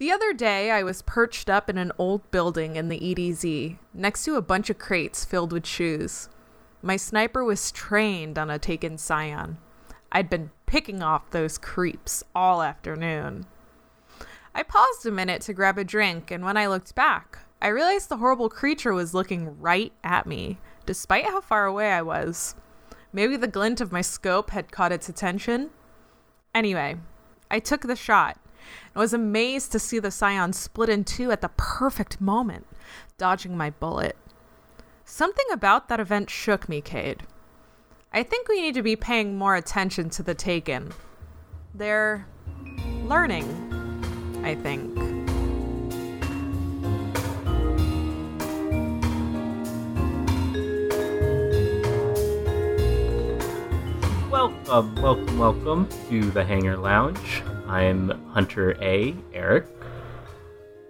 The other day, I was perched up in an old building in the EDZ next to a bunch of crates filled with shoes. My sniper was trained on a taken scion. I'd been picking off those creeps all afternoon. I paused a minute to grab a drink, and when I looked back, I realized the horrible creature was looking right at me, despite how far away I was. Maybe the glint of my scope had caught its attention? Anyway, I took the shot and was amazed to see the scion split in two at the perfect moment, dodging my bullet. Something about that event shook me, Cayde. I think we need to be paying more attention to the Taken. They're learning, I think. Welcome, welcome, welcome to the Hangar Lounge. I'm Hunter A, Eric.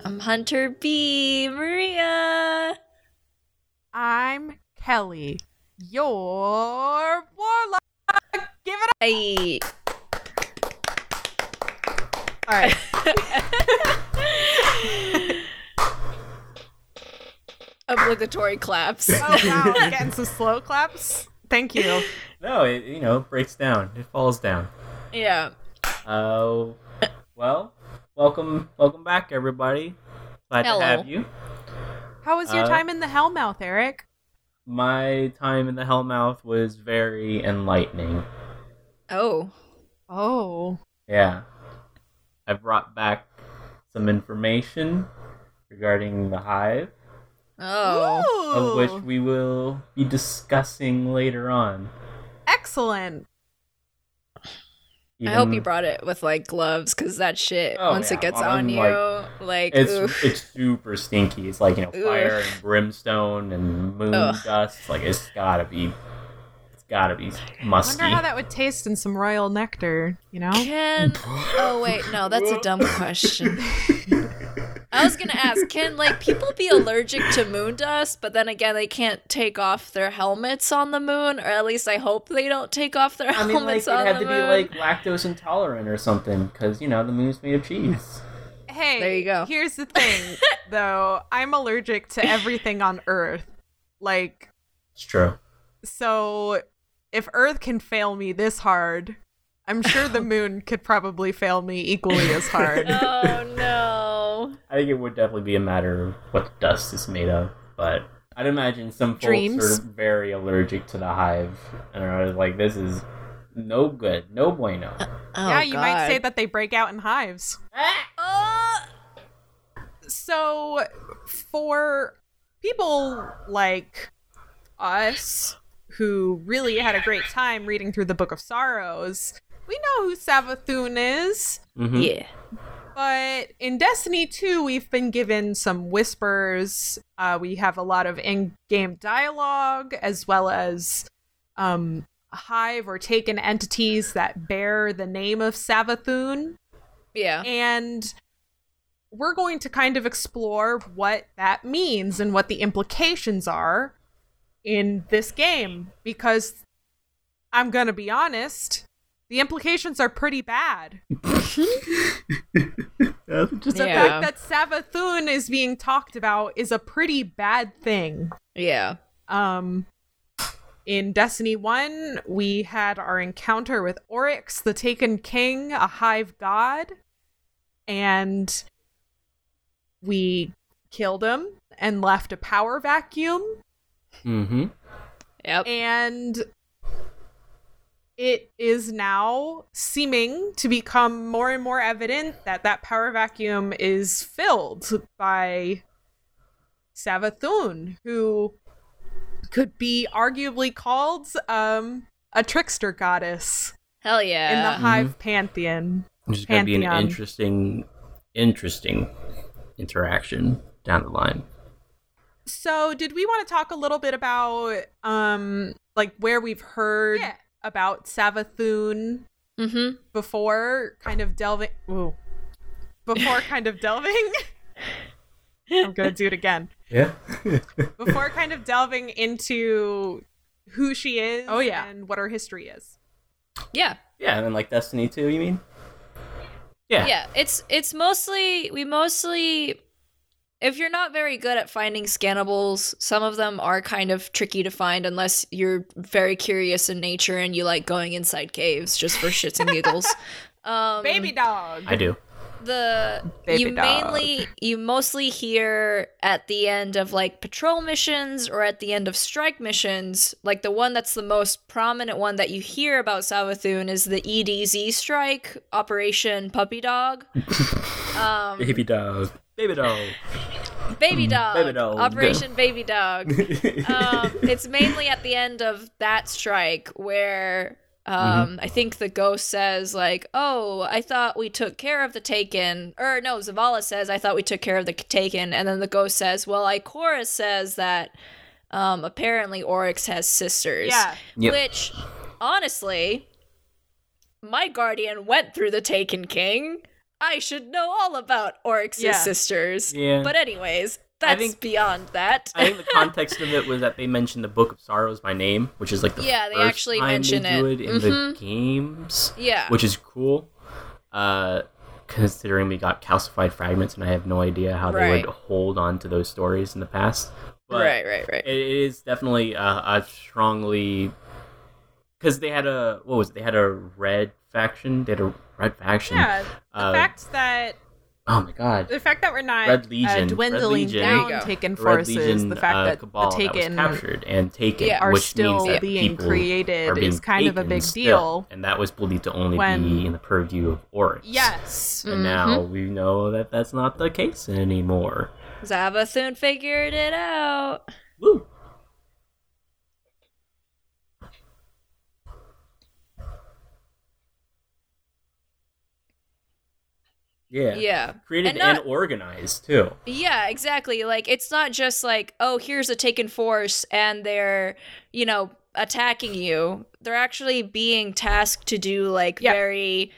I'm Hunter B, Maria. I'm Kelly, your warlock. Give it up. Hey. All right. Obligatory claps. Oh wow, getting some slow claps. Thank you. No, it you know breaks down. It falls down. yeah. Uh, well, welcome, welcome back, everybody. Glad Hello. to have you. How was your Uh, time in the Hellmouth, Eric? My time in the Hellmouth was very enlightening. Oh. Oh, Yeah, I brought back some information regarding the hive, Oh. of which we will be discussing later on. excellent. I hope you brought it with like gloves because that shit, Oh, once yeah. it gets Well, on I'm, you, like, It's oof. it's super stinky. It's like you know fire and brimstone and moon Ugh. dust. Like it's gotta be, it's gotta be I musty. wonder how that would taste in some royal nectar. You know? Can oh wait no that's a dumb question. I was gonna ask can like people be allergic to moon dust, but then again they can't take off their helmets on the moon, or at least I hope they don't take off their helmets. I mean, like helmets it had the to be like lactose intolerant or something, because you know the moon's made of cheese. Hey, There you go. Here's the thing, though. I'm allergic to everything on Earth. Like, It's true. so if Earth can fail me this hard, I'm sure the moon could probably fail me equally as hard. oh no. I think it would definitely be a matter of what the dust is made of, but I'd imagine some folks Dreams. are very allergic to the hive and are like, "This is no good, no bueno." Uh, oh, yeah, you might say that they break out in hives. Oh! So, for people like us who really had a great time reading through the Book of Sorrows, we know who Savathun is. Mhm. Yeah. But in Destiny 2, we've been given some whispers. Uh, we have a lot of in game dialogue, as well as um, hive or taken entities that bear the name of Savathun. Yeah. And we're going to kind of explore what that means and what the implications are in this game. Because I'm going to be honest, the implications are pretty bad. Just The Yeah. fact that Savathun is being talked about is a pretty bad thing. Yeah. Um in Destiny 1, we had our encounter with Oryx, the Taken King, a hive god, and we killed him and left a power vacuum Mm-hmm. Yep. and it is now seeming to become more and more evident that that power vacuum is filled by Savathun, who could be arguably called um, a trickster goddess Hell yeah. in the Hive pantheon. Which is going to be an interesting, interesting interaction down the line. So, did we want to talk a little bit about um, like where we've heard about Savathun mm-hmm. before kind of delving ooh, before kind of delving i'm gonna do it again Yeah. before kind of delving into who she is Oh, yeah. and what her history is Yeah. yeah, and then like Destiny 2, you mean? Yeah. yeah it's it's mostly we mostly if you're not very good at finding scannables some of them are kind of tricky to find unless you're very curious in nature and you like going inside caves just for shits and giggles um Baby dog. I do. The Baby you dog. mainly you mostly hear at the end of like patrol missions or at the end of strike missions like the one that's the most prominent one that you hear about Savathun is the EDZ strike Operation Puppy Dog um Baby dog. Baby dog. Baby Dog Baby Dog. Operation Baby Dog um, it's mainly at the end of that strike where um, I think the ghost says like, "Oh, I thought we took care of the Taken," or no, Zavala says, "I thought we took care of the Taken," and then the ghost says, "Well, Ikora says that um, apparently Oryx has sisters." Yeah. Yep. Which, honestly, my guardian went through the Taken King. I should know all about Oryx's Yeah. sisters. Yeah. But anyways, that's think- beyond that. I think the context of it was that they mentioned the Book of Sorrows by name, which is like the Yeah, they first actually time mention they do it. it in the Mhm. games, yeah. which is cool. Uh, considering we got calcified fragments, and I have no idea how they would hold on to those stories in the past. But right, right, right. it is definitely a, a strongly because they had a what was it? They had a red faction. They had a red faction. Yeah, the Uh, fact that Oh my god. the fact that we're not Red uh, Legion. Red dwindling Legion. Down taken forces, Legion, the fact uh, that cabal the taken that captured and taken, Yeah. are which still means that being created are being is kind of a big still, deal. and that was believed to only when- be in the purview of Oryx. Yes. and now we know that that's not the case anymore. Zavathun figured it out. Woo! Yeah. Yeah. Created And and, organized too. Yeah, exactly. Like it's not just like, oh, here's a taken force and they're, you know, attacking you. They're actually being tasked to do like Yeah. very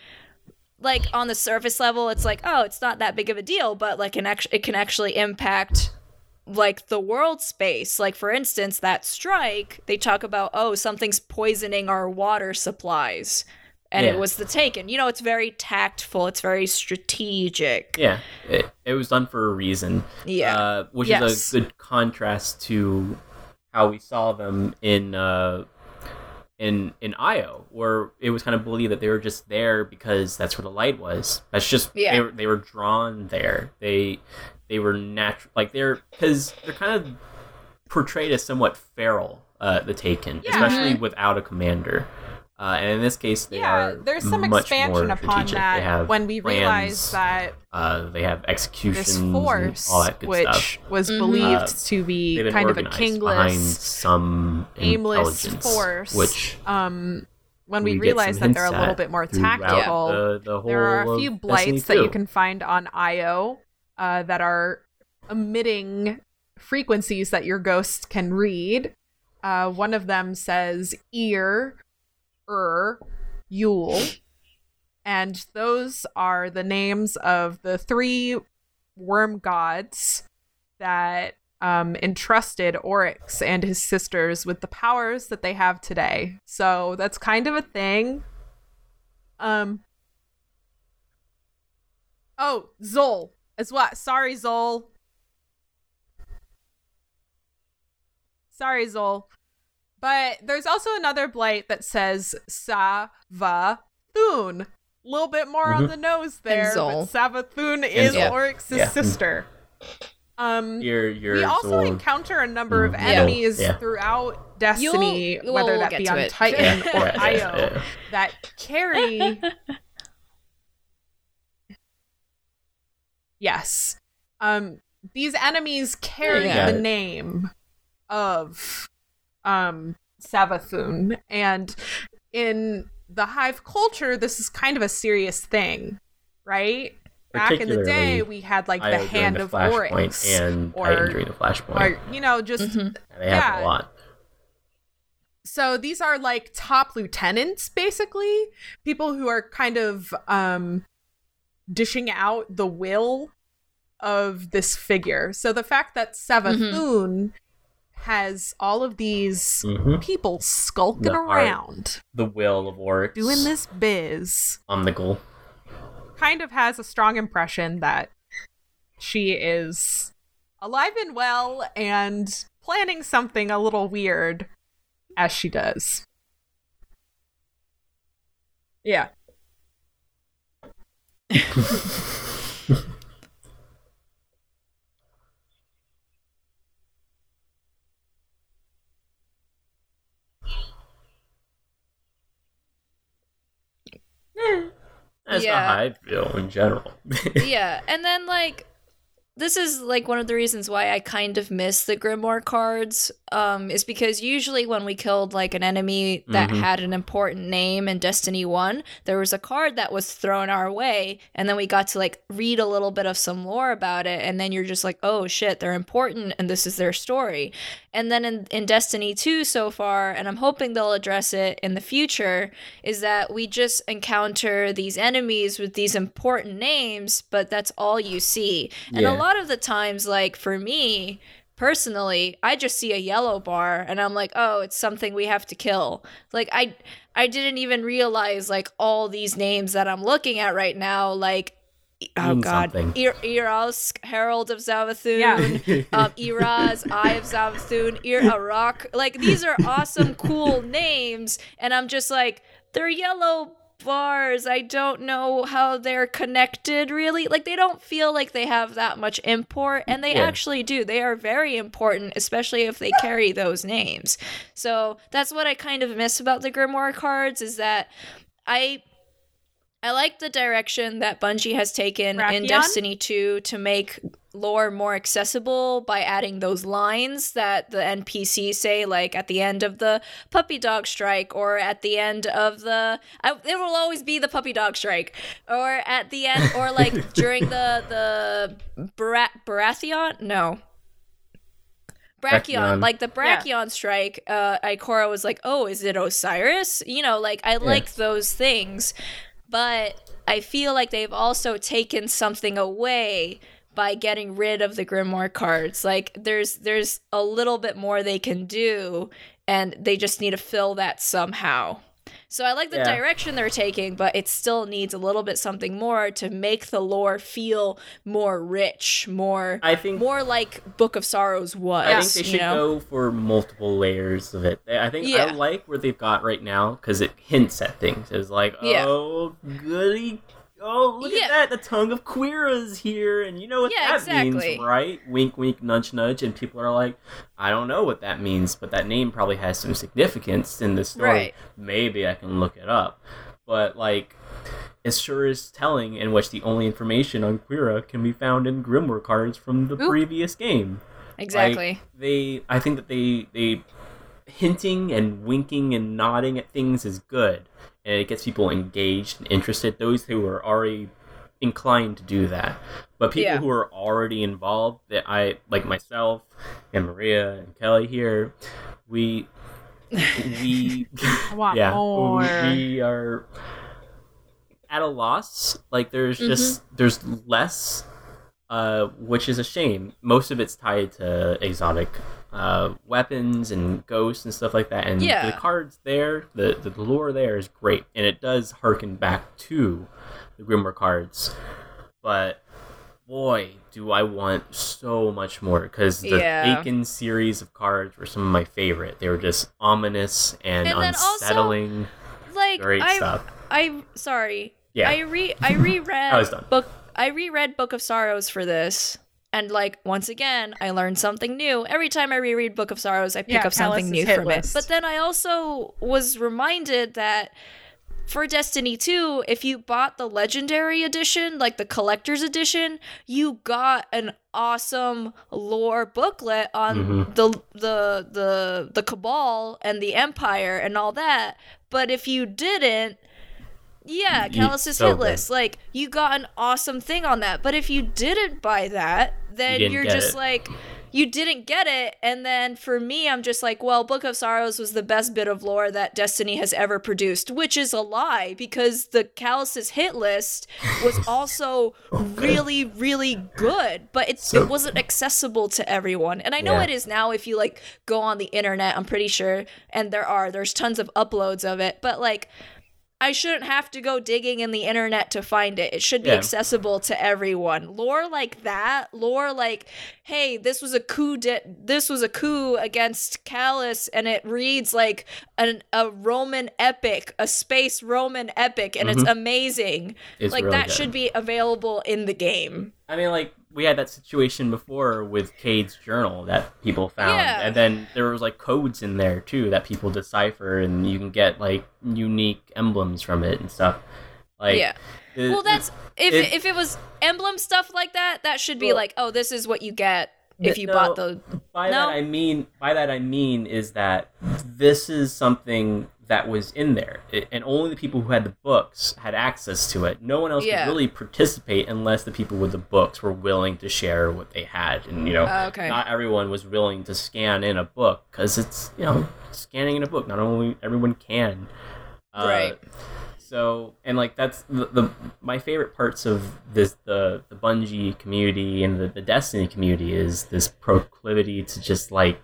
like on the surface level it's like, oh, it's not that big of a deal, but like an act- it can actually impact like the world space. Like for instance, that strike, they talk about, oh, something's poisoning our water supplies. And Yeah. it was the taken. You know, it's very tactful, it's very strategic. Yeah, it, it was done for a reason. Yeah. uh, which Yes. is a good contrast to how we saw them in uh, in in Io, where it was kind of believed that they were just there because that's where the light was. That's just Yeah. they were, they were drawn there. They they were natural, like they're because they're kind of portrayed as somewhat feral. Uh, the Taken, Yeah. especially without a commander. Uh, and in this case, they yeah, are there's some much expansion upon that when we plans, realized that uh, they have executions, this and force, all that good which stuff. was Mhm. believed Uh, to be kind of a organized behind kingless, some aimless force, which um, when we, we get realized some that they're a little bit more tactical, The, the whole there are a few blights that you can find on Io uh, that are emitting frequencies that your ghost can read. Uh, one of them says ear, er, Yul, and those are the names of the three worm gods that um, entrusted Oryx and his sisters with the powers that they have today. So that's kind of a thing. Um, Oh, Xol as what? Sorry, Xol. Sorry, Xol. But there's also another blight that says Savathun. A little bit more on Mhm. the nose there. Xol. But Savathun is Xol. Oryx's Yeah. sister. Um, Your your we also Xol- encounter a number of Mm, yeah. enemies Yeah. throughout Destiny, You'll- whether we'll that be on it. Titan or Yeah, yeah, Io, yeah. that carry. yes, um, these enemies carry Yeah. the name of um Savathun, and in the Hive culture, this is kind of a serious thing, right? Back in the day, we had like the hand the of Flashpoint Oryx, and or- Titan during the Flashpoint. or you know, just Mhm. they have yeah. a lot. so these are like top lieutenants basically people who are kind of um dishing out the will of this figure so the fact that Savathun has all of these hmm people skulking The art. around The will of Oryx doing this biz on the goal. kind of has a strong impression that she is alive and well and planning something a little weird as she does. Yeah. That's Yeah. how I feel in general. yeah, and then like this is like one of the reasons why I kind of miss the Grimoire cards. Um, is because usually when we killed like an enemy that Mhm. had an important name in Destiny One, there was a card that was thrown our way, and then we got to like read a little bit of some lore about it, and then you're just like, oh shit, they're important, and this is their story. And then in, in Destiny 2 so far, and I'm hoping they'll address it in the future, is that we just encounter these enemies with these important names, but that's all you see. And Yeah. a lot of the times, like for me, personally, I just see a yellow bar and I'm like, oh, it's something we have to kill. Like I I didn't even realize like all these names that I'm looking at right now, like Oh Mean God, something. Ir- Eros, Herald of Zavathun, Yeah. um, Iraz, Eye of Zavathun, Ir Arak. Like these are awesome, cool names, and I'm just like, they're yellow bars. I don't know how they're connected really. Like they don't feel like they have that much import, and they Yeah. actually do. They are very important, especially if they carry those names. So that's what I kind of miss about the Grimoire cards is that I I like the direction that Bungie has taken in Destiny 2 to make lore more accessible by adding those lines that the NPCs say, like at the end of the puppy dog strike, or at the end of the. I, it will always be the puppy dog strike, or at the end, or like during the the Bara- Baratheon. No, Brakion, Brakion. like the Brakion strike, uh, Ikora was like, "Oh, is it Osiris?" You know, like I like those things, but I feel like they've also taken something away by getting rid of the Grimoire cards. Like there's there's a little bit more they can do, and they just need to fill that somehow. So I like the Yeah. direction they're taking, but it still needs a little bit something more to make the lore feel more rich, more I think more like Book of Sorrows was. I think they should know? go for multiple layers of it. I think Yeah. I like where they've got right now because it hints at things. It's like, Yeah. oh, goody. Oh, look Yeah. at that. The tongue of Quria's here. And you know what Yeah, that exactly. means, right? Wink, wink, nudge, nudge. And people are like, I don't know what that means, but that name probably has some significance in the story. Right. Maybe I can look it up. But, like, it sure is telling in which the only information on Quria can be found in Grimoire cards from the Oop. previous game. Exactly. Like, they, I think that they they hinting and winking and nodding at things is good, and it gets people engaged and interested. Those who are already inclined to do that, but people Yeah. who are already involved, that I like myself and Maria and Kelly here, we we yeah more. we are at a loss like there's Mm-hmm. just there's less uh which is a shame most of it's tied to exotic uh weapons and ghosts and stuff like that and Yeah. the cards there the the lore there is great and it does harken back to the grimoire cards but boy do i want so much more because the Yeah. taken series of cards were some of my favorite they were just ominous and, And then also- unsettling like great I, stuff I sorry. Yeah. I re I reread I was done. book I reread Book of Sorrows for this. And like once again, I learned something new. Every time I reread Book of Sorrows, I pick Yeah, up something new hit from it. But then I also was reminded that for Destiny 2, if you bought the legendary edition, like the collector's edition, you got an awesome lore booklet on Mhm. the the the the Cabal and the Empire and all that. But if you didn't, yeah, You- Calus's so hit list. Like you got an awesome thing on that. But if you didn't buy that, then you are just it. like you didn't get it. And then for me, I'm just like, well, Book of Sorrows was the best bit of lore that Destiny has ever produced, which is a lie because the Calus's hit list was also really, really good, but it, So- it wasn't accessible to everyone. And I know Yeah. it is now if you like go on the internet, I'm pretty sure, and there are, there's tons of uploads of it, but like, I shouldn't have to go digging in the internet to find it. It should be Yeah. accessible to everyone. Lore like that, lore like, hey, this was a coup de- this was a coup against Calus and it reads like an a Roman epic, a space Roman epic and it's amazing. Mm-hmm. It's like really that good. should be available in the game. I mean, like we had that situation before with Cayde's journal that people found, Yeah. and then there was like codes in there too that people decipher, and you can get like unique emblems from it and stuff. Like, Yeah. it- Well, that's if it- if it was emblem stuff like that, that should be Well- like, oh, this is what you get if you No, bought the. by No? that I mean by that I mean is that this is something that was in there, it, and only the people who had the books had access to it. No one else Yeah. could really participate unless the people with the books were willing to share what they had, and you know, Oh, okay. not everyone was willing to scan in a book because it's you know scanning in a book. Not only everyone can, uh, Right. So and like that's the, the my favorite parts of this the the Bungie community and the, the Destiny community is this proclivity to just like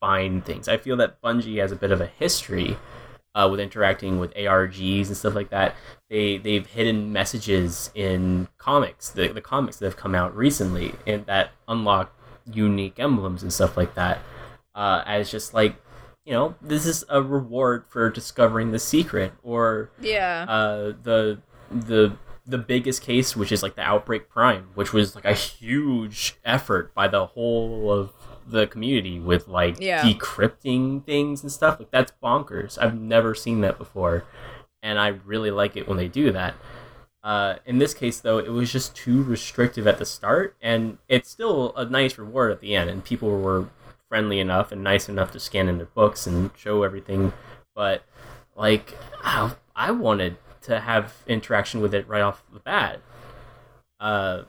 find things. I feel that Bungie has a bit of a history uh, with interacting with ARGs and stuff like that. They they've hidden messages in comics, the the comics that have come out recently, and that unlock unique emblems and stuff like that. Uh, as just like you know, this is a reward for discovering the secret, or Yeah. uh, the the the biggest case, which is like the Outbreak Prime, which was like a huge effort by the whole of the community with like Yeah. decrypting things and stuff. Like that's bonkers. I've never seen that before, and I really like it when they do that. Uh, in this case, though, it was just too restrictive at the start, and it's still a nice reward at the end. And people were friendly enough and nice enough to scan in their books and show everything. But like, I, I wanted to have interaction with it right off the bat, uh,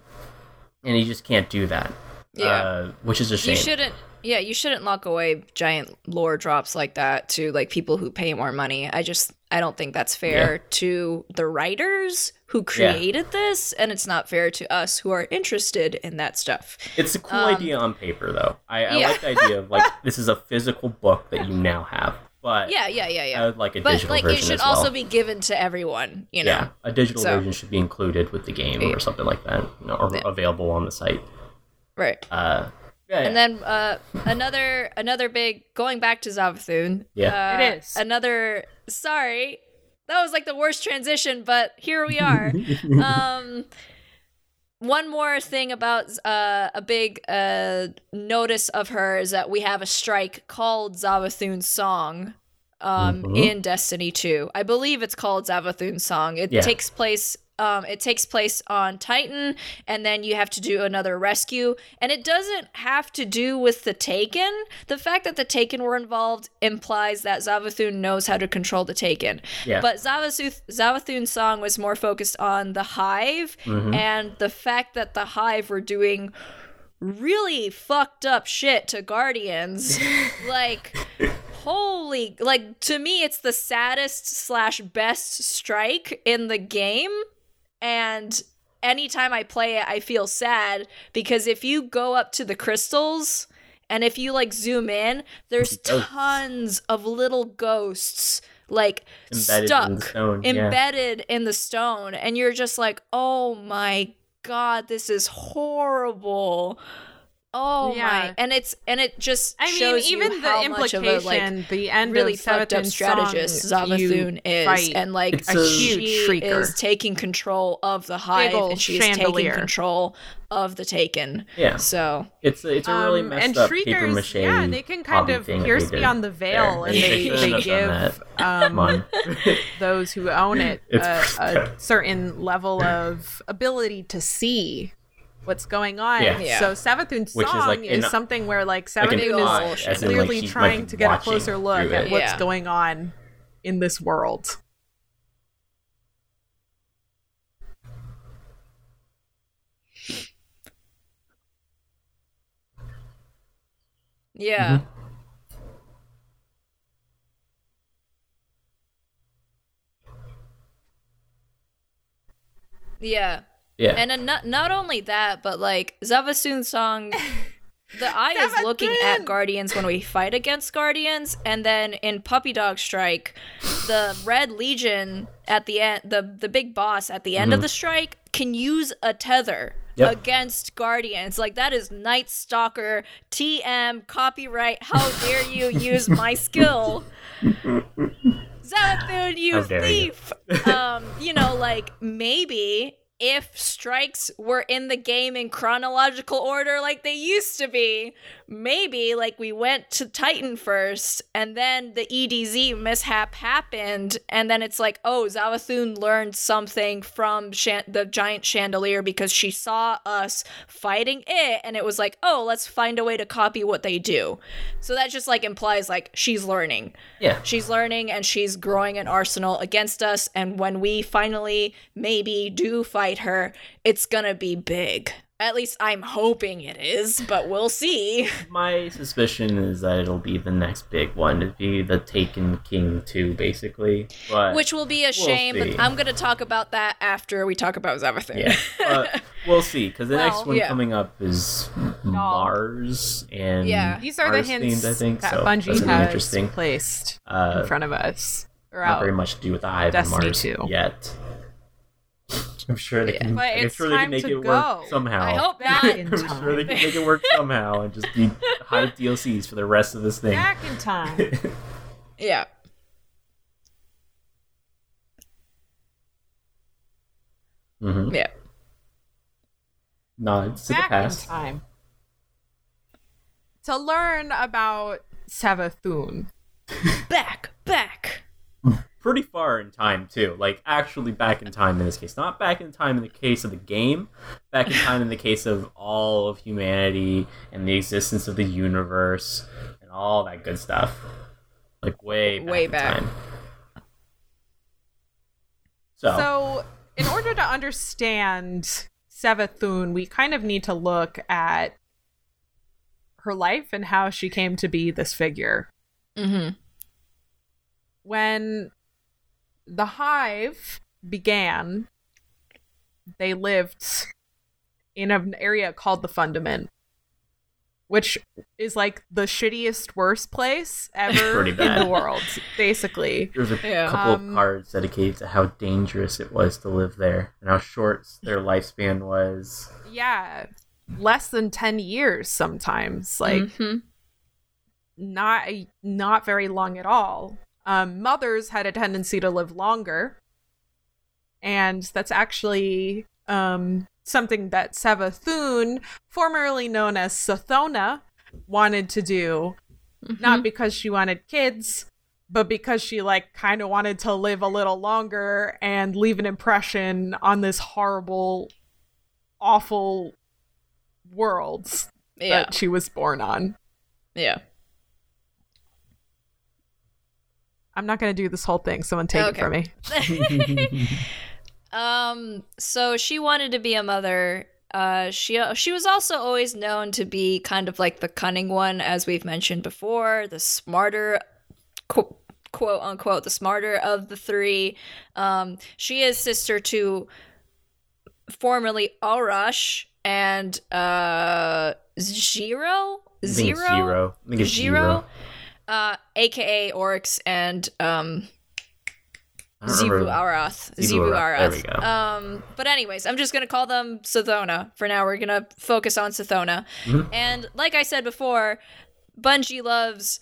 and you just can't do that. Yeah. uh, which is a shame. You shouldn't. Yeah, you shouldn't lock away giant lore drops like that to like people who pay more money. I just I don't think that's fair Yeah. to the writers who Yeah. created this, and it's not fair to us who are interested in that stuff. It's a cool Um, idea on paper, though. I, I yeah. like the idea of like this is a physical book that you now have, but Yeah, yeah, yeah, I yeah. would like a But digital like version it should well. also be given to everyone, you know. yeah, a digital So- version should be included with the game Yeah. or something like that, you know, or Yeah. available on the site. Right. Uh, yeah, And then uh, another another big going back to Zavathun. Yeah. uh, It is. another. Sorry, that was like the worst transition, but here we are. um, one more thing about uh, a big uh, notice of her is that we have a strike called Zavathun's Song um, Mhm. in Destiny 2. I believe it's called Zavathun's Song. It Yeah. takes place. Um, it takes place on Titan, and then you have to do another rescue. And it doesn't have to do with the Taken. The fact that the Taken were involved implies that Zavathun knows how to control the Taken. Yeah. But Zavathun, Zavathun's song was more focused on the Hive Mhm. and the fact that the Hive were doing really fucked up shit to Guardians. like, holy, like to me, it's the saddest slash best strike in the game, and anytime I play it, I feel sad because if you go up to the crystals. And if you like zoom in, there's tons of little ghosts like Embedded stuck, in stone, yeah. embedded in the stone, and you're just like, oh my god, this is horrible. Oh Yeah. my, and it's and it just I mean, shows you the how much of a like the end really of fucked up strategist song, Zavathun is, fight and like It's a she huge shrieker. is taking control of the hive, and she is taking control of the Taken. yeah, So it's it's a really Um, messed and up paper shriekers, mache. yeah, they can kind of thing pierce beyond the veil, there. and they, shouldn't they give um, those who own it a, a certain level of ability to see what's going on. Yeah. Yeah. So Savathun's Which is, song like, is, in- something where like Like Savathun eye, is as in, like, clearly she might trying be to get a closer look at what's Yeah. going on in this world. yeah. Mm-hmm. Yeah. Yeah, And uh, not not only that, but like Zavasun song the eye is looking Fin! at guardians when we fight against guardians and then in puppy dog strike the red legion at the end the the big boss at the end of the strike can use a tether Yep. against guardians like that is night stalker tm copyright how dare you use my skill Zalathun, you How dare you. thief! um, you know, like maybe if strikes were in the game in chronological order like they used to be, maybe like we went to Titan first and then the EDZ mishap happened, and then it's like, oh, Zavathun learned something from Shan- the giant chandelier because she saw us fighting it, and it was like, oh, let's find a way to copy what they do. So that just like implies like she's learning. Yeah. She's learning and she's growing an arsenal against us. And when we finally maybe do fight her, it's gonna be big. At least I'm hoping it is, but we'll see. My suspicion is that it'll be the next big one. It'd be the Taken King 2, basically. But Which will be a shame, see. but I'm gonna talk about that after we talk about everything. yeah, but we'll see. Because the next one yeah. coming up is Mars and Yeah. These are the Mars hints themed, I think. that so that's Bungie gonna be has interesting. placed Uh, in front of us. Or not out. very much to do with the Hive Destiny and Mars 2. yet. I'm sure they Yeah. can. But I'm it's sure they time can make to it go. work somehow. I hope Back not. in I'm sure they time. can make it work somehow and just be Hive DLCs for the rest of this thing. Back in time. Yeah. hmm Yeah. Nods to the Back in past. time. To learn about Savathun. Back, back. Pretty far in time too. Like actually back in time in this case. Not back in time in the case of the game. Back in time in the case of all of humanity and the existence of the universe and all that good stuff. Like way back Way in back. time. So, So, in order to understand Savathun, we kind of need to look at her life and how she came to be this figure. Mm-hmm. When the hive began, they lived in an area called the Fundament, which is like the shittiest, worst place ever in the world, basically. There's a Yeah. couple Um, of cards dedicated to how dangerous it was to live there and how short their lifespan was. Yeah, less than 10 years sometimes. Like, Mhm. not not very long at all. Um, mothers had a tendency to live longer, and that's actually um, something that Savathun, formerly known as Sathona, wanted to do. Not because she wanted kids, but because she like kind of wanted to live a little longer and leave an impression on this horrible, awful world Yeah. that she was born on. Yeah. I'm not going to do this whole thing. Someone take Okay. it from me. Um, so she wanted to be a mother. Uh, she she was also always known to be kind of like the cunning one, as we've mentioned before, the smarter, quote, quote unquote, the smarter of the three. Um, she is sister to formerly Aurash and uh Zero I think it's zero. I think it's Zero? zero. Uh, aka Oryx and um don't Arath. Xivu Arath. Arath. There we go. Um, but anyways, I'm just gonna call them Sathona for now. We're gonna focus on Sathona. Mhm. And like I said before, Bungie loves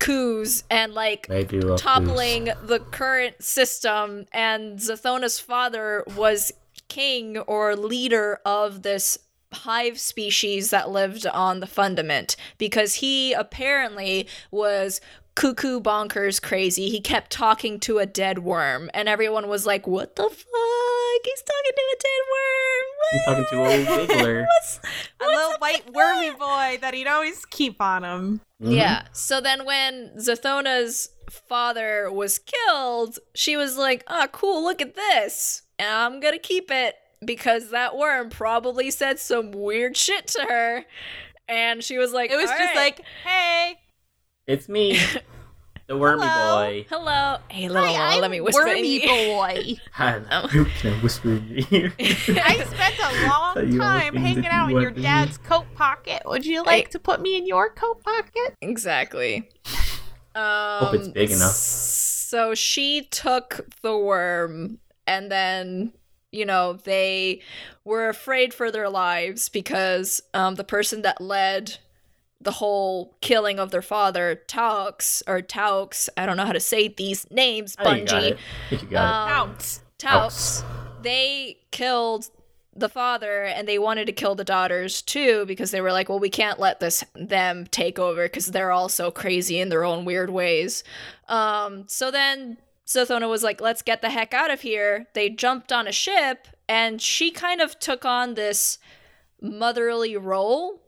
coups and like They do love toppling the current system. And Zathona's father was king or leader of this hive species that lived on the fundament because he apparently was cuckoo bonkers crazy. He kept talking to a dead worm, and everyone was like, What the fuck? He's talking to a dead worm. He's talking to old Wiggler. What's, a little white wormy boy that he'd always keep on him. Mhm. Yeah. So then when Zathona's father was killed, she was like, "Ah, cool, look at this. I'm going to keep it because that worm probably said some weird shit to her." And she was like, It was "All just right." like, hey, It's me. the wormy Hello. boy. Hello. Hey, little Hi, one, let I'm me whisper in Wormy your ear. boy. Hello. Can I whisper in your ear? I spent a long you all the time hanging out you in your want to dad's coat pocket. Would you like to put me in your coat pocket? Exactly. Um, it's big enough. So she took the worm, and then you know they were afraid for their lives because um, the person that led the whole killing of their father, Taux or Taux, I don't know how to say these names, I you got Bungie. it. I think Um, Out. Taux, they killed the father and they wanted to kill the daughters too because they were like, well, we can't let this them take over because they're all so crazy in their own weird ways. Um, so then Zathona was like, let's get the heck out of here. They jumped on a ship and she kind of took on this motherly role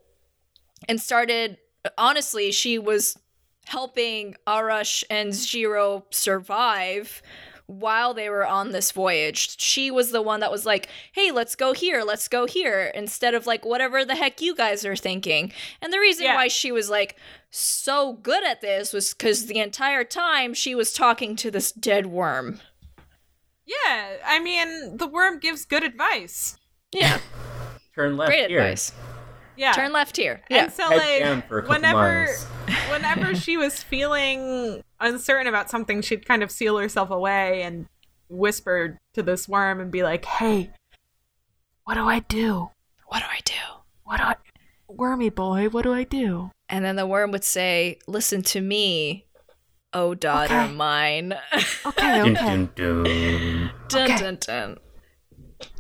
and started honestly, she was helping Aurash and Zero survive while they were on this voyage. She was the one that was like, hey, let's go here, let's go here, instead of like whatever the heck you guys are thinking. And the reason Yeah. why she was like so good at this was because the entire time she was talking to this dead worm. Yeah, I mean, the worm gives good advice. Yeah. Turn left great here. advice. Yeah. Turn left here. Yeah. And so, Head like, down for a whenever, whenever she was feeling uncertain about something, she'd kind of seal herself away and whisper to this worm and be like, "Hey, what do I do? What do I do? What do I, wormy boy? What do I do?" And then the worm would say, Listen to me, oh daughter Okay. mine. Okay, okay. dun, dun. dun Okay. dun dun.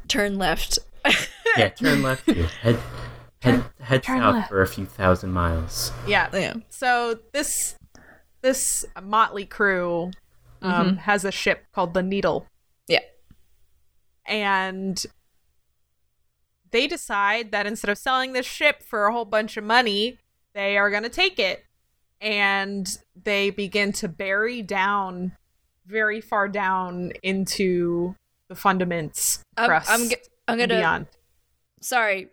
Turn left. Yeah, turn left here. Head, head, head turn south left. for a few thousand miles. Yeah. yeah. So this this motley crew um, has a ship called the Needle, Yeah. and they decide that instead of selling this ship for a whole bunch of money, they are going to take it, and they begin to bury down very far down into the fundaments, I'm, I'm, g- I'm gonna. beyond. Sorry.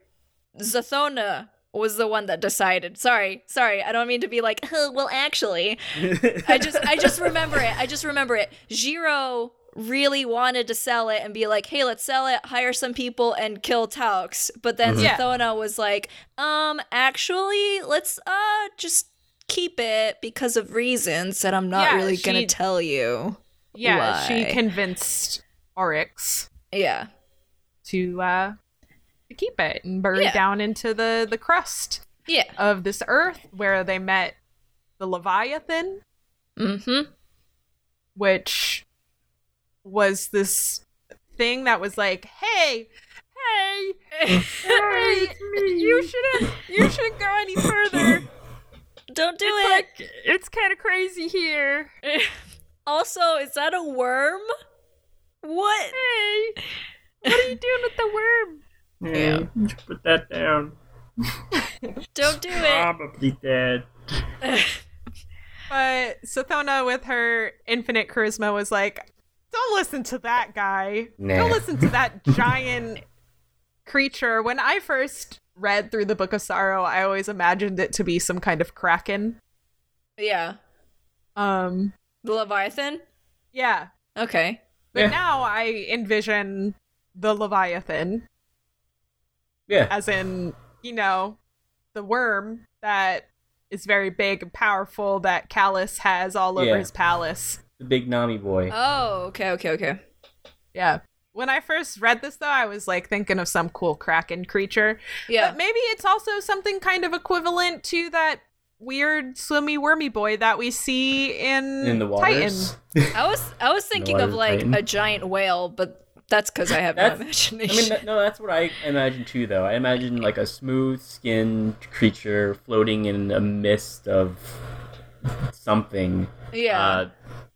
Zathona was the one that decided. Sorry. Sorry. I don't mean to be like, "Huh, well, actually. I just I just remember it. I just remember it. Jiro really wanted to sell it and be like, hey, let's sell it, hire some people, and kill Taux. But then Yeah. Zathona was like, um, actually, let's uh just keep it because of reasons that I'm not Yeah, really gonna tell you. Yeah, she convinced Oryx Yeah. to uh to keep it and bury Yeah. down into the the crust Yeah. of this earth where they met the Leviathan, Mm-hmm. which was this thing that was like, "Hey, hey, hey, you shouldn't you shouldn't go any further. Don't do it's it. like it's kind of crazy here. also, is that a worm? What? Hey, what are you doing with the worm?" Yeah. put that down. Don't do it. Probably dead. But Sathona, with her infinite charisma, was like, "Don't listen to that guy. Nah. Don't listen to that giant creature." When I first read through the Book of Sorrow, I always imagined it to be some kind of kraken. yeah. Um, The Leviathan? yeah. Okay. But Yeah. now I envision the Leviathan, Yeah. as in, you know, the worm that is very big and powerful that Calus has all over Yeah. his palace. The big Nami boy. Oh, okay, okay, okay. Yeah. When I first read this, though, I was like thinking of some cool kraken creature. Yeah. But maybe it's also something kind of equivalent to that weird swimmy wormy boy that we see in, in the waters. Titan. I was I was thinking of like Titan. a giant whale, but that's because I have no That's- I imagination. mean, that, no, that's what I imagine too, though. I imagine like a smooth-skinned creature floating in a mist of something. yeah. Uh,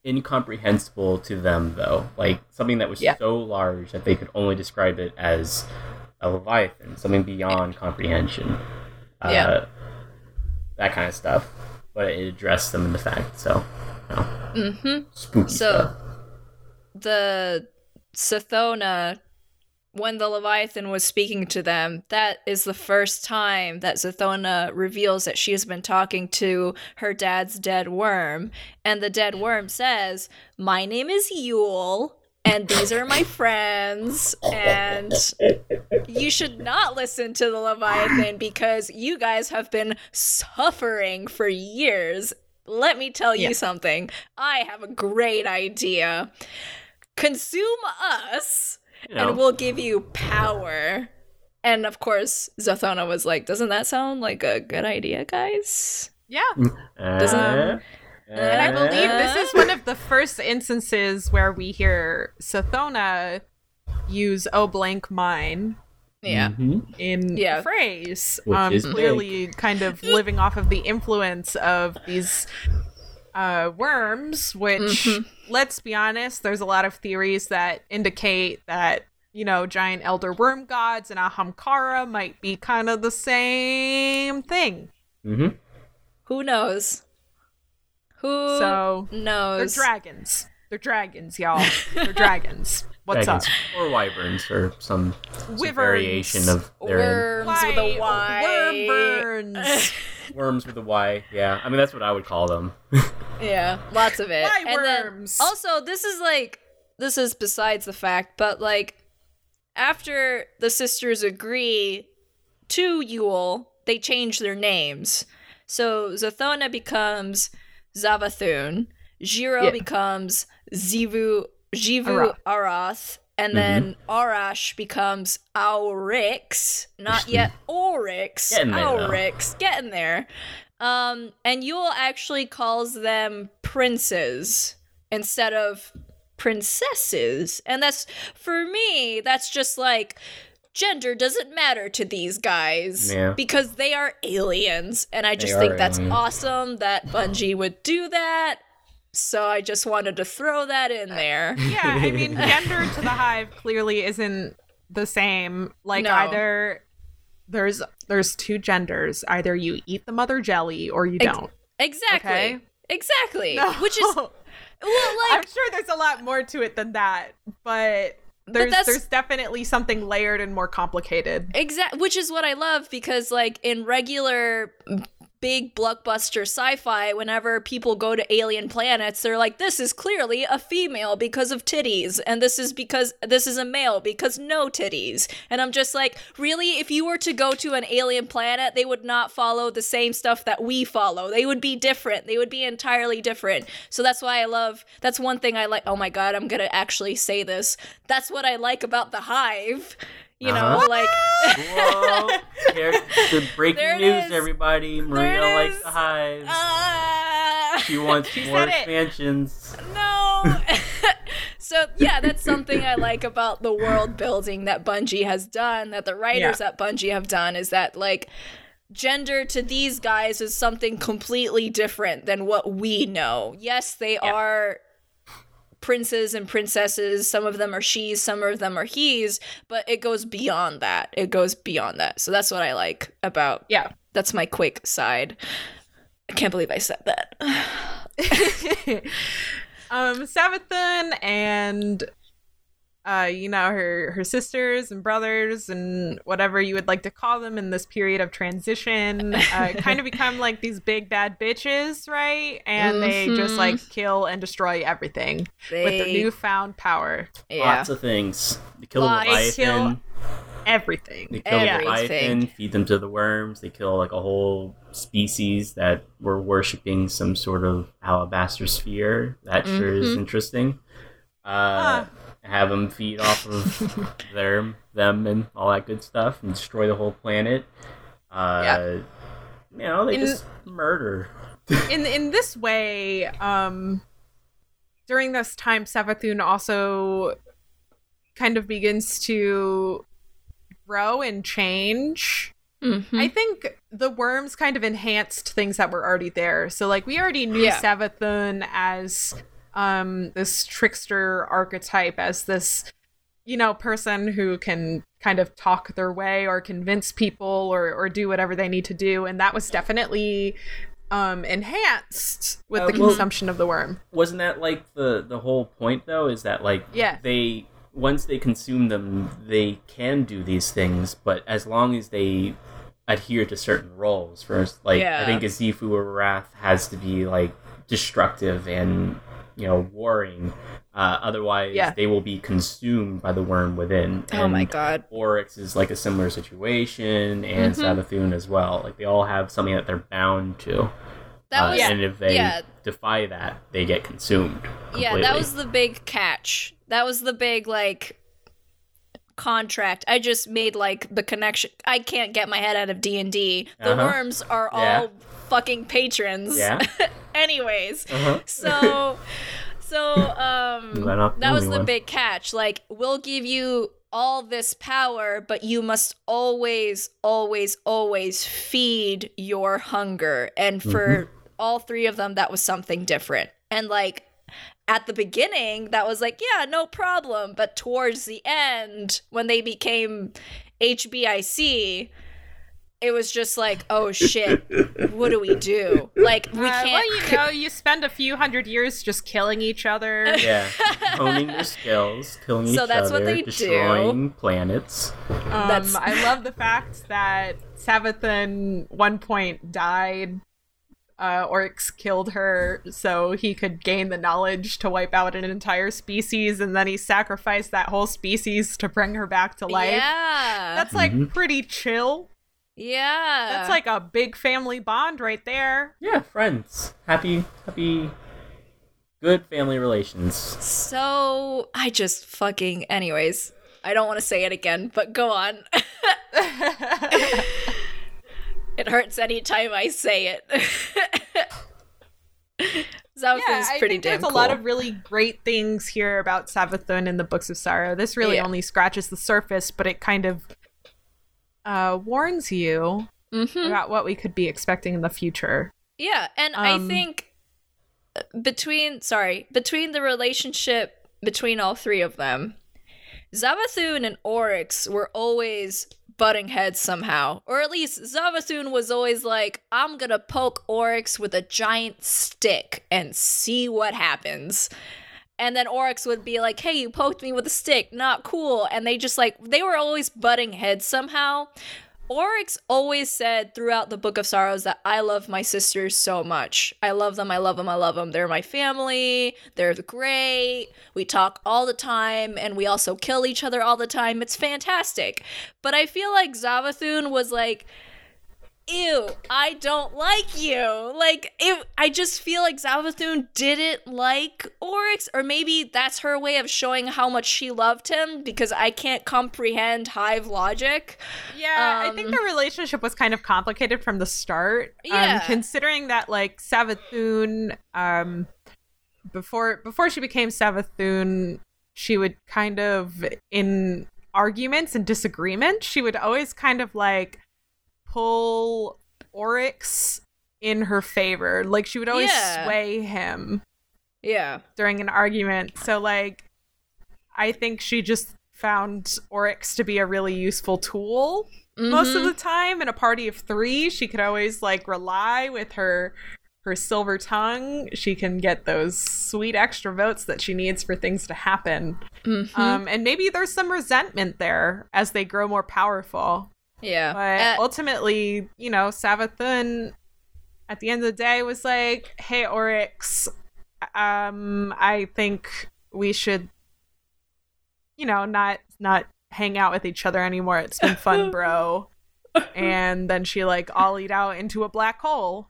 incomprehensible to them, though. Like something that was Yeah. so large that they could only describe it as a leviathan, something beyond comprehension. Uh, Yeah. That kind of stuff. But it addressed them in the fact, so. You know, mm-hmm. spooky So- stuff. The Sathona when the Leviathan was speaking to them, that is the first time that Zathona reveals that she has been talking to her dad's dead worm. And the dead worm says, My name is Yul, and these are my friends. And you should not listen to the Leviathan because you guys have been suffering for years. Let me tell you Yeah. something. I have a great idea. Consume us You know, and we'll give you power. And of course, Zathona was like, Doesn't that sound like a good idea, guys? Yeah. doesn't- uh, And I believe Uh. this is one of the first instances where we hear Sathona use "Oh blank mine" Yeah. mhm. in Yeah. a phrase, Which um, is clearly kind of living off of the influence of these uh, worms. Which, Mhm. let's be honest, there's a lot of theories that indicate that you know giant elder worm gods and Ahamkara might be kind of the same thing. Mm-hmm. Who knows? Who So they're dragons. They're dragons, y'all. They're dragons. What's Dragons. up? Or wyverns, or some, some variation of their Worms with a Y. Worm burns. worms with a Y. Yeah, I mean that's what I would call them. Yeah, lots of it. Why and then worms? also, this is like this is besides the fact, but like after the sisters agree to Yul, they change their names. So Zathona becomes Zavathun, Jiro Yeah. becomes Xivu Jivu Arath. Arath, and then Aurash becomes Auryx, not yet Oryx. Getting there, though. Auryx, getting there. Um, and Yul actually calls them princes instead of princesses. And that's, for me, that's just like, gender doesn't matter to these guys Yeah. because they are aliens. And I just are think that's aliens. awesome that Bungie would do that. So I just wanted to throw that in uh, there. yeah, I mean, gender to the hive clearly isn't the same. Like No. either there's there's two genders. Either you eat the mother jelly or you don't. Exactly. Okay. Exactly. Which is well, like I'm sure there's a lot more to it than that, but there's there's definitely something layered and more complicated. Exactly, which is what I love because like in regular big blockbuster sci-fi whenever people go to alien planets they're like this is clearly a female because of titties and this is because this is a male because no titties. And i'm just like really? If you were to go to an alien planet they would not follow the same stuff that we follow. They would be different. They would be entirely different. So that's why i love that's one thing i like oh my god i'm gonna actually say this. That's what i like about the hive you know Uh-huh. like Whoa! Here, the breaking There news, is. everybody. Maria it likes is. the hives. Ah, she wants She more said expansions. no. so yeah, that's something I like about the world building that Bungie has done, that the writers Yeah. at Bungie have done, is that like gender to these guys is something completely different than what we know. Yes, they are princes and princesses. Some of them are she's, some of them are he's, but it goes beyond that. It goes beyond that. So that's what I like about Yeah. that's my quick side. I can't believe I said that. um Savathun and uh you know her her sisters and brothers and whatever you would like to call them in this period of transition uh kind of become like these big bad bitches right and they just Mhm. like kill and destroy everything with their newfound power Yeah. Lots of things. They kill the Lots. They kill Leviathan. everything They kill the Everything. Leviathan, feed them to the worms. They kill like a whole species that were worshipping some sort of alabaster sphere. That sure is Mhm. interesting. Uh, Have them feed off of their them and all that good stuff, and destroy the whole planet. Uh, Yeah. You know, they In- just murder. in in this way um during this time Savathun also kind of begins to grow and change Mhm. I think the worms kind of enhanced things that were already there. So like we already knew Yeah. Savathun as um this trickster archetype, as this you know person who can kind of talk their way or convince people or or do whatever they need to do, and that was definitely um enhanced with Uh, the well- consumption of the worm. Wasn't that like the the whole point though? Is that like Yeah. they once they consume them, they can do these things, but as long as they adhere to certain roles. First, like Yeah. I think a Xivu Arath has to be like destructive and you know warring. Uh, otherwise, Yeah. they will be consumed by the worm within. Oh my god. Oryx is like a similar situation, and Mhm. Savathun as well. Like they all have something that they're bound to. That Uh, was and if they yeah. defy that, they get consumed. Yeah, that was the big catch. That was the big like contract. I just made like the connection. I can't get my head out of D and D. The Uh-huh. worms are Yeah. all fucking patrons. Yeah. Anyways, Uh-huh. so so um You're not the that was the one. big catch. Like we'll give you all this power, but you must always, always, always feed your hunger. And for Mm-hmm. all three of them, that was something different. And like at the beginning, that was like, yeah, no problem. But towards the end, when they became HBIC, it was just like, oh shit, what do we do? Like, we Uh, can't. well, you know, you spend a few hundred years just killing each other. yeah, honing your skills, killing So each that's other, what they do. destroying planets. Um, That's- I love the fact that Savathun one point died. Uh, Oryx killed her so he could gain the knowledge to wipe out an entire species, and then he sacrificed that whole species to bring her back to life. Yeah. That's like Mhm. pretty chill. Yeah. That's like a big family bond right there. Yeah, friends, happy, happy, good family relations. So I just fucking anyways. I don't want to say it again, but go on. it hurts anytime I say it. Zavathun's yeah, I pretty think damn there's cool. a lot of really great things here about Savathun in the Books of Sorrow. This really Yeah. only scratches the surface, but it kind of uh, warns you Mhm. about what we could be expecting in the future. Yeah, and I Um, think between sorry, between the relationship between all three of them, Zavathun and Oryx were always butting heads somehow. Or at least Zavathun was always like, I'm gonna poke Oryx with a giant stick and see what happens. And then Oryx would be like, hey, you poked me with a stick, not cool. And they just like, they were always butting heads somehow. Oryx always said throughout the Book of Sorrows that I love my sisters so much. I love them, I love them, I love them. They're my family, they're great. We talk all the time, and we also kill each other all the time. It's fantastic. But I feel like Zavathun was like, Ew, I don't like you. Like, it, I just feel like Zavathun didn't like Oryx, or maybe that's her way of showing how much she loved him because I can't comprehend hive logic. Yeah, I think Um, the relationship was kind of complicated from the start. Yeah. Um, considering that like Savathun, um, before before she became Savathun, she would kind of in arguments and disagreements, she would always kind of like pull Oryx in her favor. Like she would always Yeah. sway him Yeah. during an argument. So like I think she just found Oryx to be a really useful tool most of Mhm. the time in a party of 3 she could always like rely with her her silver tongue she can get those sweet extra votes that she needs for things to happen Mhm. um and maybe there's some resentment there as they grow more powerful yeah. but Uh, ultimately, you know, Savathun at the end of the day was like, "Hey Oryx, um I think we should you know, not not hang out with each other anymore. It's been fun, bro." and then she like ollied out into a black hole.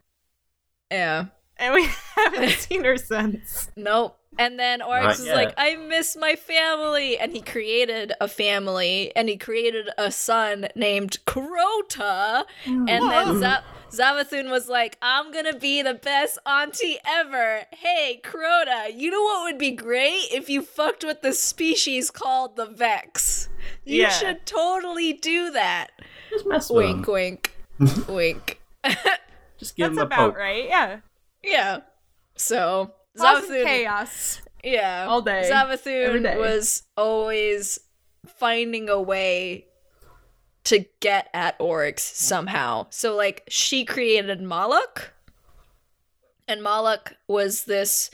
yeah. And we haven't seen her since. Nope. And then Oryx Not is like, I miss my family. And he created a family and he created a son named Crota. Mm. And then Whoa. Z- Zavathun was like, I'm gonna be the best auntie ever. Hey, Crota, you know what would be great if you fucked with the species called the Vex? You Yeah. should totally do that. Just mess with Wink, them. wink, wink. Just give That's them a about poke. right. Yeah. Yeah. So Cause Zavathun, chaos. yeah, all day, every Zavathun day. was always finding a way to get at Oryx somehow. So like she created Malok, and Malok was this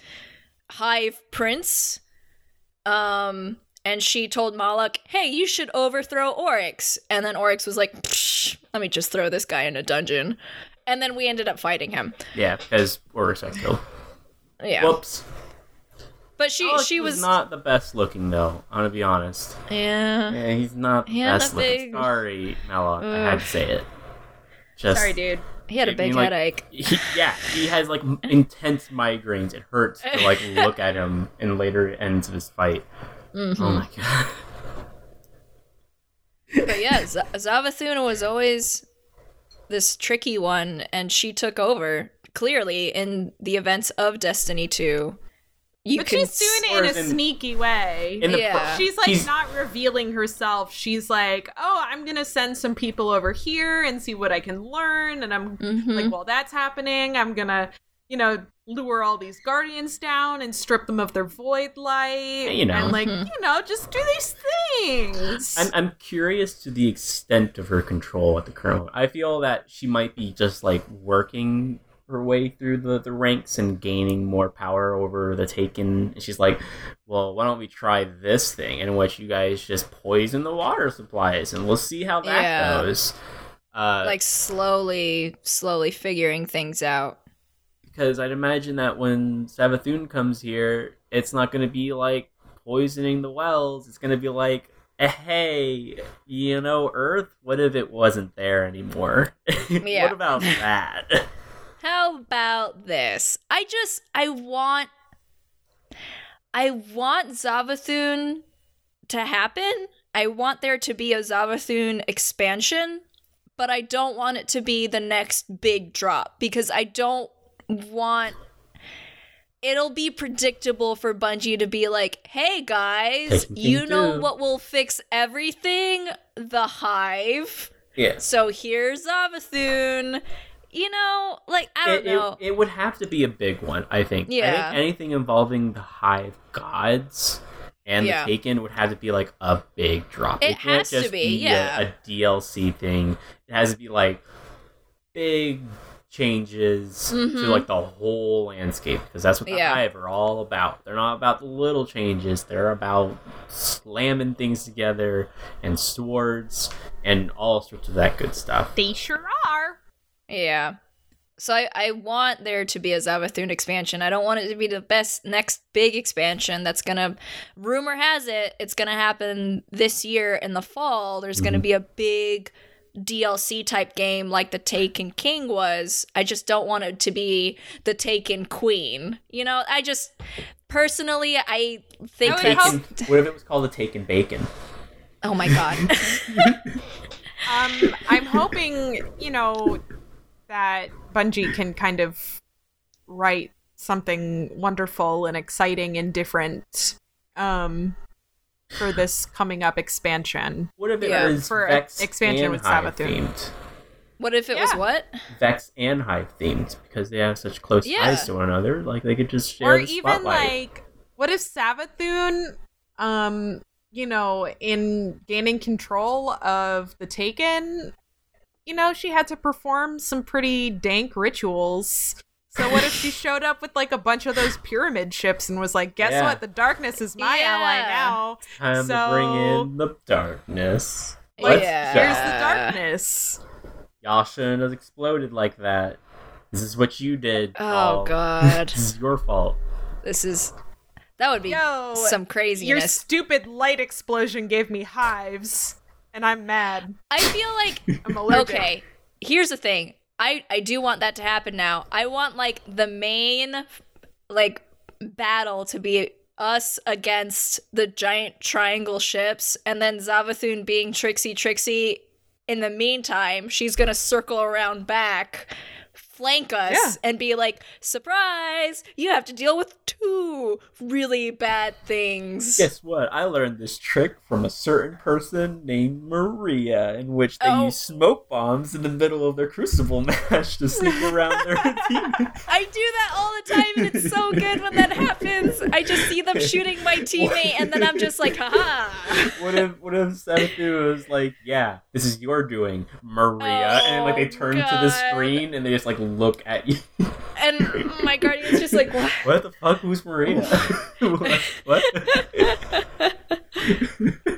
hive prince. Um, and she told Malok, "Hey, you should overthrow Oryx." And then Oryx was like, Psh, "Let me just throw this guy in a dungeon." And then we ended up fighting him. Yeah, because Oryx got killed. Yeah, Whoops. but she she was, not the best looking though. I'm gonna be honest. yeah. Yeah, he's not the He had best a looking. big- Sorry, Malok. I had to say it. Just Sorry, dude. He had a I big mean, like, headache. He, yeah, he has like m- intense migraines. It hurts to like look at him in later ends of his fight. Mm-hmm. Oh my god. But yeah, Z- Zavathuna was always this tricky one, and she took over clearly in the events of Destiny 2. You But can she's doing it in a in- sneaky way. In the pro- Yeah. She's like She's- not revealing herself. She's like, "Oh, I'm gonna send some people over here and see what I can learn." And I'm Mhm. like, "While that's happening, I'm gonna, you know, lure all these guardians down and strip them of their void light, you know. and like, Mhm. you know, just do these things." I'm I'm curious to the extent of her control at the current moment. I feel that she might be just like working her way through the, the ranks and gaining more power over the Taken. And she's like, well, why don't we try this thing in which you guys just poison the water supplies and we'll see how that Yeah. goes. Uh, like slowly, slowly figuring things out. because I'd imagine that when Savathun comes here, it's not going to be like poisoning the wells. It's going to be like, eh, hey, you know, Earth, what if it wasn't there anymore? Yeah. what about that? How about this? I just I want I want Zavathun to happen. I want there to be a Zavathun expansion, but I don't want it to be the next big drop because I don't want it'll be predictable for Bungie to be like, "Hey guys, you know too." what will fix everything? The hive." yes. So here's Zavathun. You know, like I don't It, it- know. It, would have to be a big one, I think. I Yeah. think anything involving the Hive Gods and Yeah. the Taken would have to be like a big drop. It can't has to just be, yeah. A, DLC thing. It has to be like big changes to Mhm. like the whole landscape because that's what the Yeah. Hive are all about. They're not about the little changes. They're about slamming things together and swords and all sorts of that good stuff. they sure are. Yeah. So I, I want there to be a Zavathun expansion. I don't want it to be the best next big expansion that's gonna rumor has it it's gonna happen this year in the fall. There's gonna Mhm. be a big DLC type game like the Taken King was. I just don't want it to be the Taken Queen. You know, I just personally I think I would that's Taken, what if it was called the Taken Bacon? Oh my god. Um, I'm hoping, you know, that Bungie can kind of write something wonderful and exciting and different um for this coming up expansion. What if it Yeah, was for Vex expansion and with Hive Savathun. themed? what if it was what? Vex and Hive themed because they have such close Yeah. ties to one another. Like they could just share or the even spotlight. like what if Savathun um you know in gaining control of the taken you know she had to perform some pretty dank rituals so what if she showed up with like a bunch of those pyramid ships and was like guess Yeah. what the darkness is my Yeah. ally now Time so- to bring in the darkness. Like, Let's Yeah. here's the darkness Y'all shouldn't have exploded like that. This is what you did. Oh y'all. god. this is your fault. this is that would be Yo, some craziness. your stupid light explosion gave me hives and i'm mad I feel like i'm allergic okay, here's the thing. I I do want that to happen now. I want like the main like battle to be us against the giant triangle ships and then Zavathun being Trixie Trixie in the meantime, she's going to circle around back flank us Yeah. and be like, "Surprise! You have to deal with two really bad things." Guess what? I learned this trick from a certain person named Maria, in which they Oh. use smoke bombs in the middle of their crucible match to sneak around their team. I do that all the time, and it's so good when that happens. I just see them shooting my teammate, and then I'm just like, haha. What if what if Sethu was like, yeah, this is your doing, Maria, and like they Oh, turn to the oh, screen and they just like look at you. And my guardian's just like, what? what the fuck? Who's Maria? what? what?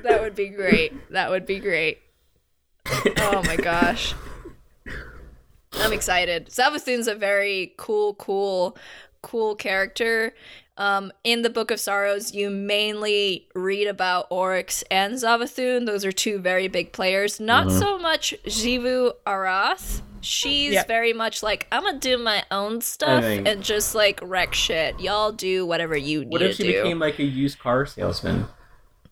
that would be great. That would be great. Oh my gosh. I'm excited. Savathun's a very cool, cool, cool character. Um, in the Book of Sorrows, you mainly read about Oryx and Zavathun. Those are two very big players. Not so much Jivu Arath. She's Yep. very much like, I'm gonna do my own stuff and just like wreck shit. Y'all do whatever you need What to if she do. became like a used car salesman?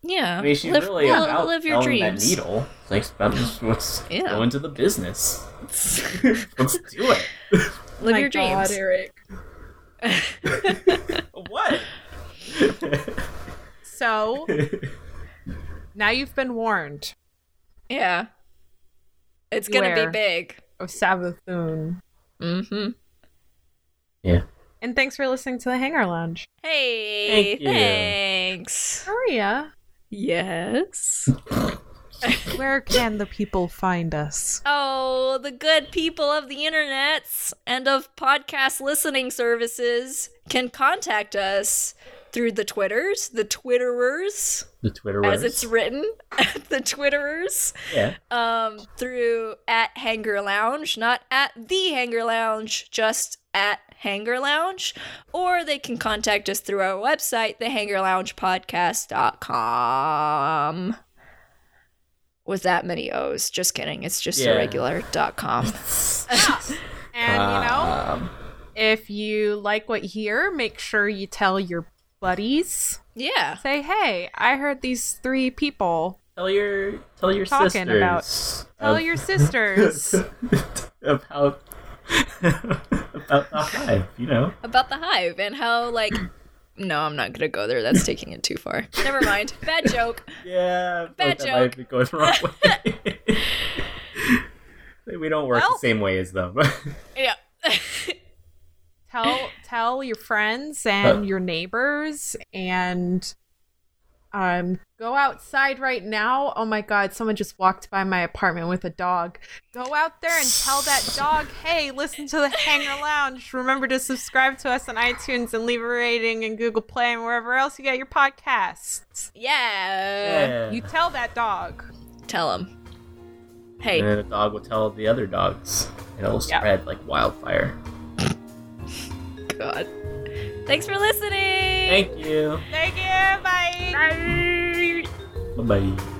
yeah. I mean, she's live, really li- about live your dreams. that needle. It's like about just what's Yeah. go into the business. Let's do it. live My your God, dreams. Eric. what? So now you've been warned Yeah. It's gonna Beware. be big. Of Savathun. Mm-hmm. yeah. And thanks for listening to the Hangar Lounge. Hey, Thank you. thanks. Aria, Yes. where can the people find us? Oh, the good people of the internets and of podcast listening services can contact us through the Twitters, the Twitterers, The Twitterers, as it's written, the Twitterers, yeah. um, through at Hanger Lounge, not at the Hanger Lounge, just at Hanger Lounge, or they can contact us through our website, thehangerloungepodcast.com. With that many O's. Just kidding. It's just Yeah. a regular dot com. And you know, Um, if you like what you hear, make sure you tell your buddies. Yeah. Say, hey, I heard these three people. tell your tell your Talking sisters about- Tell of- your sisters. about about the hive. You know. About the hive and how, like. No, I'm not gonna go there. That's taking it too far. Never mind. Bad joke. Yeah. Bad like that might joke. be going the wrong way. we don't work Well- the same way as them. Yeah. Tell tell your friends and Uh. your neighbors and um go outside right now oh my god someone just walked by my apartment with a dog go out there and tell that dog hey listen to the hanger lounge remember to subscribe to us on itunes and leave a rating in google play and wherever else you get your podcasts yeah. yeah. you tell that dog Tell him. Hey, And then the dog will tell the other dogs, and it'll Yeah. spread like wildfire. God. Thanks for listening. Thank you. thank you bye Bye bye.